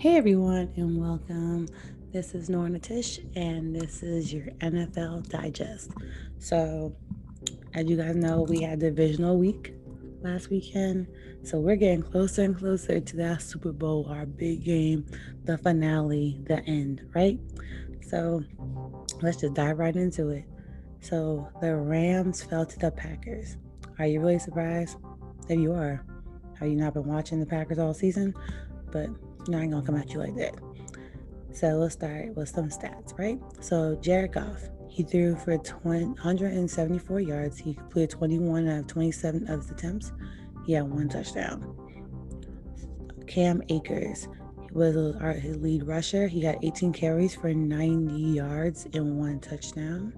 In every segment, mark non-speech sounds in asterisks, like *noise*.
Hey everyone, and welcome. This is Nora Natish, and this is your NFL Digest. So, as you guys know, we had divisional week last weekend, so we're getting closer and closer to that Super Bowl, our big game, the finale, the end, right? So, let's just dive right into it. So, the Rams fell to the Packers. Are you really surprised? If you are, have you not been watching the Packers all season? But I ain't gonna come at you like that. So let's start with some stats, right? So Jared Goff, he threw for 20, 174 yards. He completed 21 out of 27 of his attempts. He had one touchdown. Cam Akers he was his lead rusher. He got 18 carries for 90 yards and one touchdown.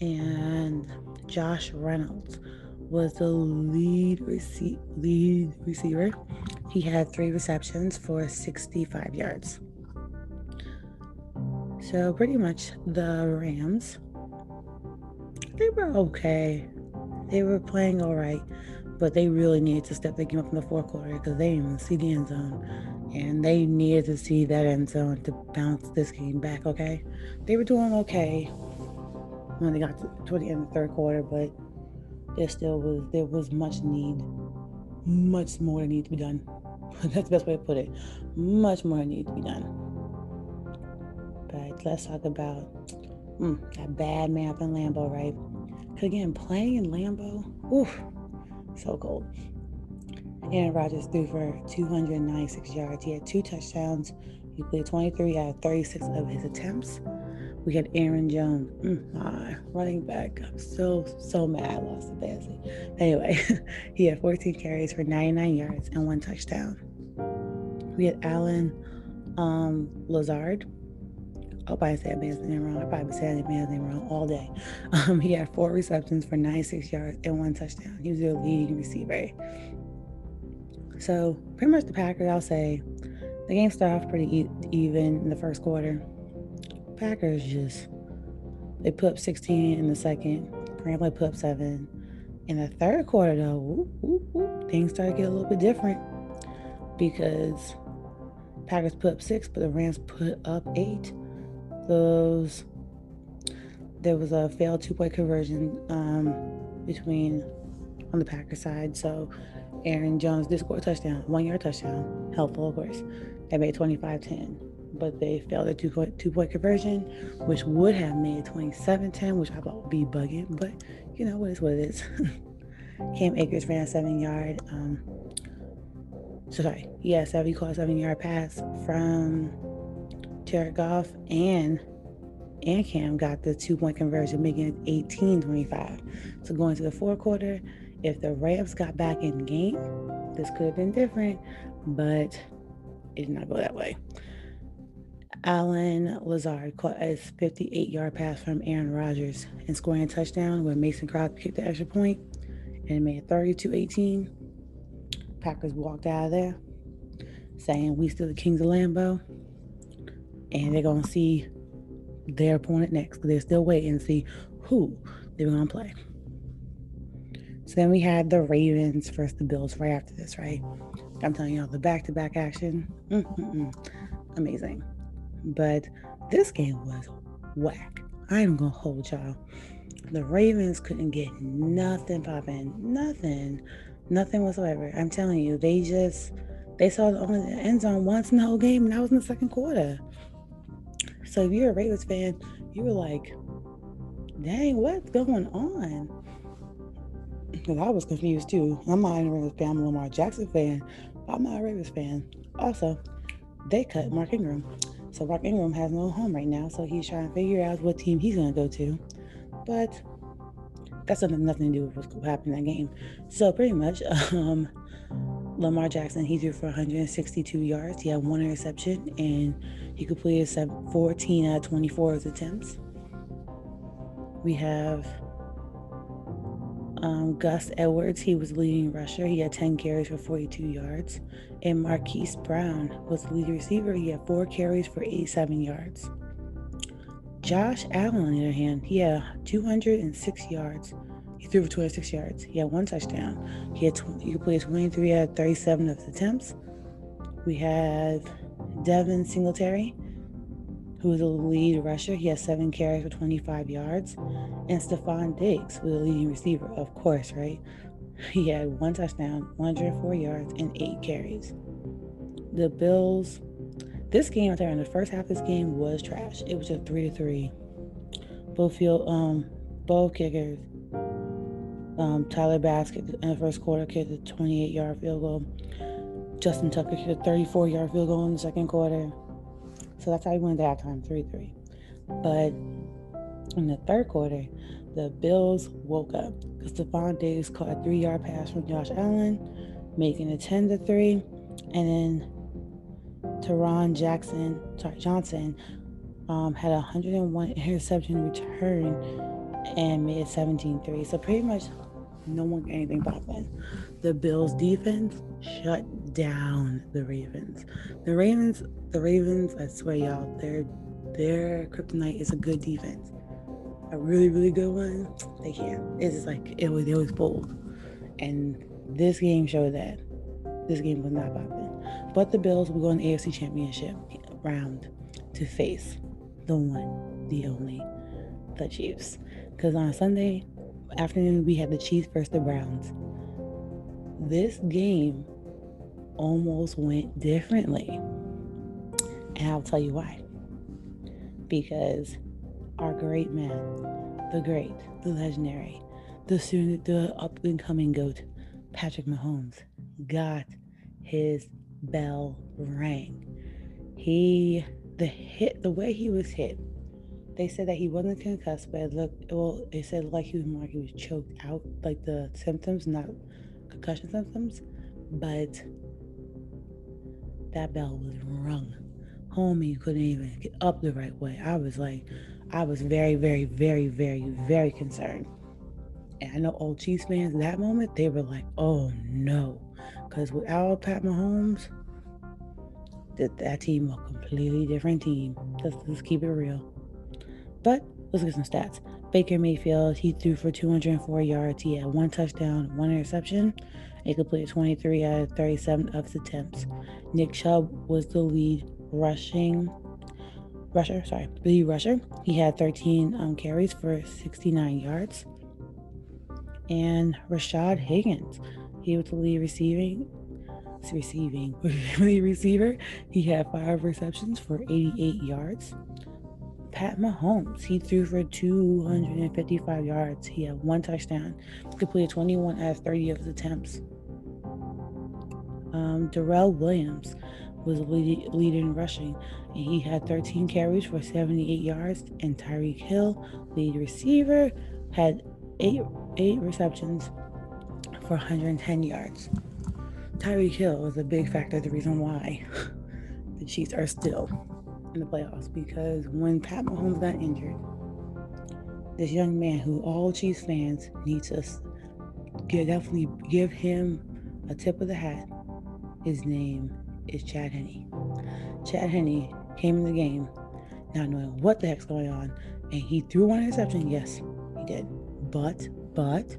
And Josh Reynolds was the lead, rece- lead receiver. He had three receptions for 65 yards. So, pretty much the Rams, they were okay. They were playing all right, but they really needed to step their game up in the fourth quarter because they didn't even see the end zone. And they needed to see that end zone to bounce this game back, okay? They were doing okay when they got to, toward the end of the third quarter, but there still was there was much need, much more need to be done. *laughs* That's the best way to put it. Much more needs to be done. But let's talk about mm, that bad map in Lambeau, right? Because again, playing in Lambeau, oof, so cold. Aaron Rodgers threw for 296 yards. He had two touchdowns. He played 23 out of 36 of his attempts. We had Aaron Jones, mm, running back. I'm so, so mad I lost the fantasy. Anyway, *laughs* he had 14 carries for 99 yards and one touchdown. We had Allen um, Lazard. I hope I said man's name wrong. I probably said that man's name wrong all day. *laughs* Um, he had four receptions for 96 yards and one touchdown. He was their leading receiver. So, pretty much the Packers, I'll say, the game started off pretty e- even in the first quarter. Packers just they put up 16 in the second. Grambling put up seven. In the third quarter, though, whoop, whoop, whoop, things started to get a little bit different because Packers put up six, but the Rams put up eight. Those there was a failed two point conversion um, between on the Packers side. So Aaron Jones did score a touchdown, one yard touchdown, helpful of course. They made 25 10 but they failed a two point, two point conversion, which would have made 27 10, which I thought would be bugging, but you know, what is what it is. *laughs* Cam Akers ran a seven yard, um, so sorry, yeah, seven, caught seven yard pass from Jared Goff and and Cam got the two point conversion, making it 18 25. So going to the fourth quarter, if the Rams got back in game, this could have been different, but it did not go that way. Allen Lazard caught a 58 yard pass from Aaron Rodgers and scoring a touchdown where Mason Crosby kicked the extra point and made 32 18. Packers walked out of there saying, We still the kings of Lambeau. And they're going to see their opponent next. They're still waiting to see who they're going to play. So then we had the Ravens versus the Bills right after this, right? I'm telling y'all, the back to back action, amazing. But this game was whack. I am gonna hold y'all. The Ravens couldn't get nothing popping, nothing, nothing whatsoever. I'm telling you, they just they saw the only end zone once in the whole game, and that was in the second quarter. So if you're a Ravens fan, you were like, "Dang, what's going on?" Because I was confused too. I'm not a Ravens fan. I'm a Lamar Jackson fan. I'm not a Ravens fan. Also, they cut Mark Ingram. So Mark Ingram has no home right now, so he's trying to figure out what team he's going to go to. But that's nothing, nothing to do with what's happening in that game. So pretty much, *laughs* um, Lamar Jackson, he threw for 162 yards. He had one interception, and he completed 14 out of 24 of his attempts. We have um, Gus Edwards, he was leading rusher. He had 10 carries for 42 yards. And Marquise Brown was the lead receiver. He had four carries for 87 yards. Josh Allen, on the other hand, he had 206 yards. He threw for 26 yards. He had one touchdown. He had tw- he completed 23 out of 37 of his attempts. we have Devin Singletary, who is a lead rusher. He has seven carries for 25 yards. And Stefon Diggs, who is a leading receiver, of course, right? He had one touchdown, 104 yards, and eight carries. The Bills, this game, I tell you, the first half of this game was trash. It was just three to three. Both field, um, both kickers. Um, Tyler Baskett in the first quarter kicked a 28 yard field goal. Justin Tucker kicked a 34 yard field goal in the second quarter. So that's how he went at time, 3 3. But in the third quarter, the Bills woke up because Stefon Diggs caught a three yard pass from Josh Allen, making it 10 to 3. And then Taron Jackson, sorry, Johnson um, had a 101 interception return and made it 17 3. So pretty much no one got anything popping. The Bills defense shut down the Ravens. The Ravens, the Ravens, I swear y'all, their their kryptonite is a good defense. A really, really good one, they can't. It's like it was it was bold. And this game showed that. This game was not popping. But the Bills will go in the AFC championship round to face the one, the only, the Chiefs. Because on Sunday afternoon we had the Chiefs versus the Browns. This game almost went differently. And I'll tell you why. Because our great man, the great, the legendary, the soon the up and coming goat, Patrick Mahomes, got his bell rang. He the hit the way he was hit. They said that he wasn't concussed, but it looked well. They said like he was more like he was choked out, like the symptoms, not concussion symptoms. But that bell was rung. Homie couldn't even get up the right way. I was like, I was very, very, very, very, very concerned. And I know old Chiefs fans, that moment, they were like, oh no. Because without Pat Mahomes, that, that team a completely different team. Let's, let's keep it real. But let's get some stats. Baker Mayfield, he threw for 204 yards. He had one touchdown, one interception. He completed 23 out of 37 of his attempts. Nick Chubb was the lead rushing rusher, sorry, lead rusher. He had 13 um, carries for 69 yards. And Rashard Higgins, he was the lead receiving receiving *laughs* lead receiver. He had five receptions for 88 yards. Pat Mahomes, he threw for 255 yards. He had one touchdown, completed 21 out of 30 of his attempts. Um, Darrel Williams was lead, lead in rushing, and he had 13 carries for 78 yards. And Tyreek Hill, lead receiver, had eight eight receptions for 110 yards. Tyreek Hill was a big factor, the reason why *laughs* the Chiefs are still in the playoffs. Because when Pat Mahomes got injured, this young man who all Chiefs fans need to give, definitely give him a tip of the hat. His name is Chad Henne. Chad Henne came in the game not knowing what the heck's going on, and he threw one interception. Yes, he did. But, but,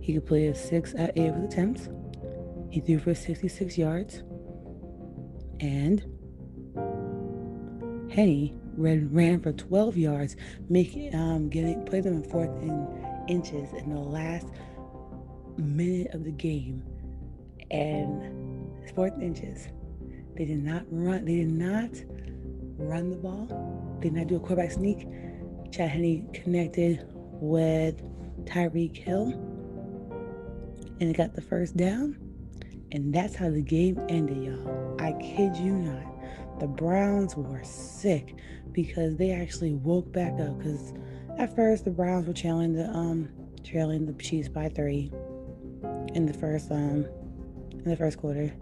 he completed six at eight of attempts. He threw for 66 yards. And Henne ran, ran for 12 yards, making um, getting put them in fourth in inches in the last minute of the game. And fourth inches. They did not run. They did not run the ball. They did not do a quarterback sneak. Chad Henne connected with Tyreek Hill and it got the first down. And that's how the game ended, y'all. I kid you not. The Browns were sick because they actually woke back up. Because at first the Browns were trailing the um trailing the Chiefs by three in the first um in the first quarter.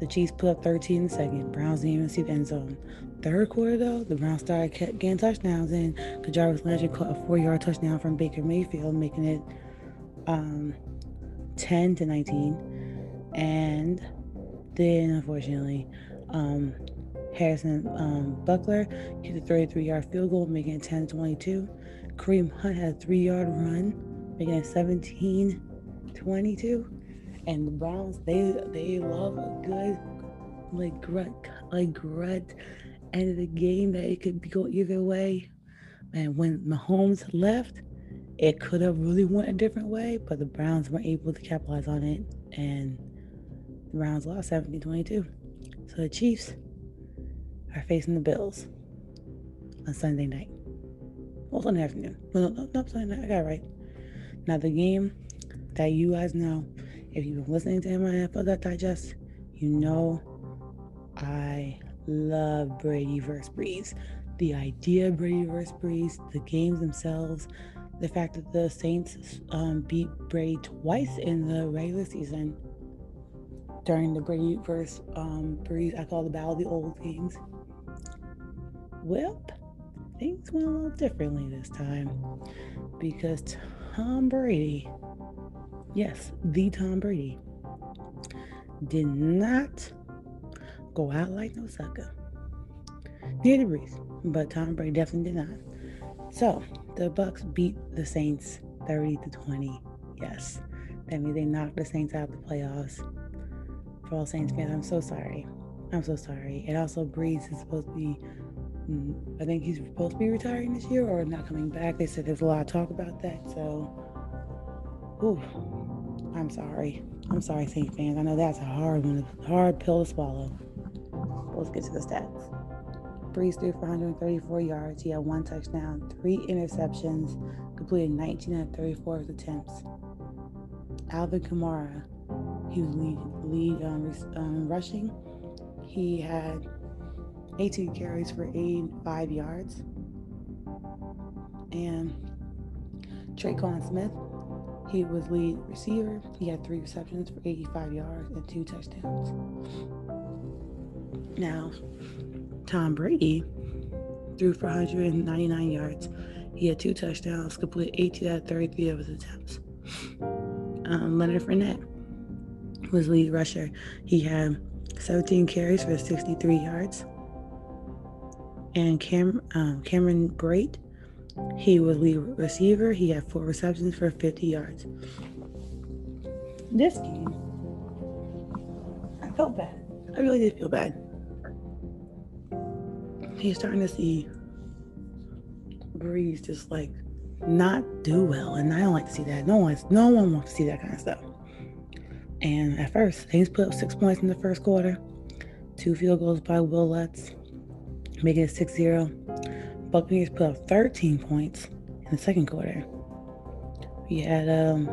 The Chiefs put up 13 in the second. Browns didn't even see the end zone. Third quarter though, the Browns started getting touchdowns and Jarvis Landry caught a four-yard touchdown from Baker Mayfield, making it um 10 to 19. And then, unfortunately, um, Harrison um, Butker hit a 33 yard field goal, making it 10 to 22. Kareem Hunt had a three yard run, making it 17 22. And the Browns, they they love a good like grit, like grit end of the game that it could go either way. And when Mahomes left, it could have really went a different way, but the Browns weren't able to capitalize on it, and the Browns lost 17-22. So the Chiefs are facing the Bills on Sunday night. Well, Sunday afternoon. No, no, no, Sunday night. I got it right. Now the game that you guys know, if you've been listening to my That Digest, you know I love Brady versus Brees. The idea of Brady versus Brees, the games themselves, the fact that the Saints um, beat Brady twice in the regular season during the Brady versus um, Brees, I call the Battle of the Old Games. Well, things went a little differently this time because Tom Brady, yes, the Tom Brady, did not go out like no sucker. Neither Brees, but Tom Brady definitely did not. So the Bucks beat the Saints 30 to 20. Yes, that means they knocked the Saints out of the playoffs. For all Saints fans, I'm so sorry. I'm so sorry. And also, Brees is supposed to be. Mm, I think he's supposed to be retiring this year or not coming back. They said there's a lot of talk about that. So, ooh, I'm sorry. I'm sorry, Saint fans. I know that's a hard one, a hard pill to swallow. Let's get to the stats. Brees threw for 134 yards. He had one touchdown, three interceptions, completed 19 out of 34 of his attempts. Alvin Kamara, he was lead, lead um, um, rushing. He had 18 carries for 85 yards. And Tre'Quan Smith, he was lead receiver. He had three receptions for 85 yards and two touchdowns. Now, Tom Brady threw for 199 yards. He had two touchdowns, completed 18 out of 33 of his attempts. Um, Leonard Fournette was lead rusher. He had 17 carries for 63 yards. And Cam, um, Cameron Brate, he was lead receiver. He had four receptions for 50 yards. This game, I felt bad. I really did feel bad you're starting to see Brees just like not do well, and I don't like to see that. No one's no one wants to see that kind of stuff. And at first, Saints put up six points in the first quarter, two field goals by Wil Lutz, making it 6-0. Buccaneers put up 13 points in the second quarter. We had um,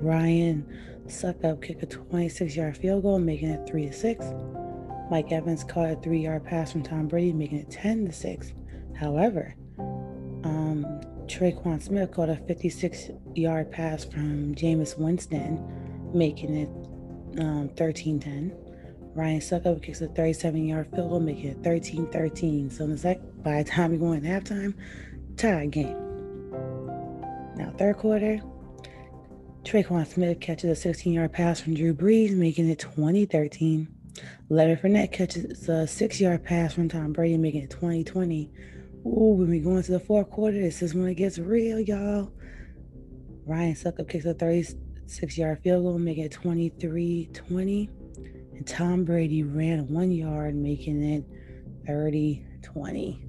Ryan Succop kick a 26-yard field goal, making it 3 to 6. Mike Evans caught a three yard pass from Tom Brady, making it 10 to 6. However, um, Tre'Quan Smith caught a 56 yard pass from Jameis Winston, making it um, 13 10. Ryan Succop kicks a 37 yard field goal, making it 13 13. So in the sec- by the time you go in halftime, tie game. Now, third quarter, Tre'Quan Smith catches a 16 yard pass from Drew Brees, making it 20 13. Leonard Fournette catches a six yard pass from Tom Brady, making it 2020. Ooh, when we go into the fourth quarter, this is when it gets real, y'all. Ryan Succop kicks a 36 yard field goal, making it 23 20. And Tom Brady ran one yard, making it 30 20.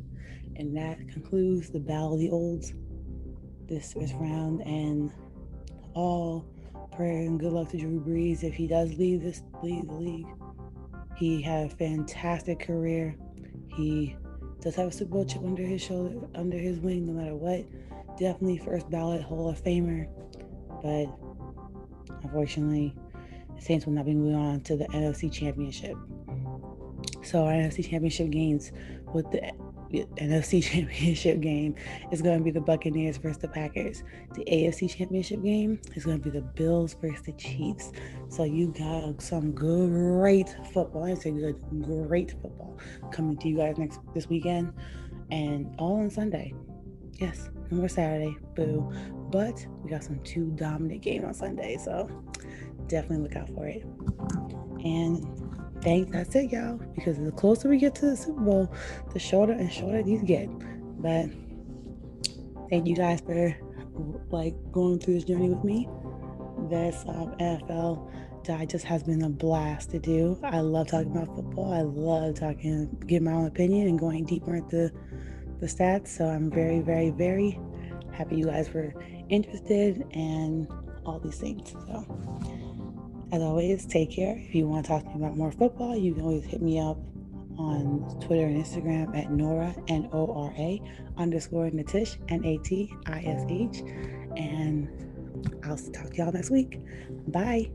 And that concludes the Battle of the Olds this first round. And all prayer and good luck to Drew Brees if he does leave this leave the league. He had a fantastic career. He does have a Super Bowl chip under his shoulder, under his wing, no matter what. Definitely first ballot Hall of Famer, but unfortunately, the Saints will not be moving on to the NFC Championship. So our NFC Championship games with the NFC *laughs* Championship game is going to be the Buccaneers versus the Packers. The AFC Championship game is going to be the Bills versus the Chiefs. So you got some great football. I say good, great football coming to you guys next this weekend, and all on Sunday. Yes, no more Saturday. Boo. But we got some two dominant game on Sunday, so definitely look out for it. And That's it, y'all. Because the closer we get to the Super Bowl, the shorter and shorter these get. But thank you guys for like going through this journey with me. this um, NFL digest has been a blast to do. I love talking about football. I love talking, giving my own opinion and going deeper into the stats. So I'm very, very, very happy you guys were interested and all these things. So, as always, take care. If you want to talk to me about more football, you can always hit me up on Twitter and Instagram at Nora, N O R A, underscore Natish, N A T I S H. And I'll talk to y'all next week. Bye.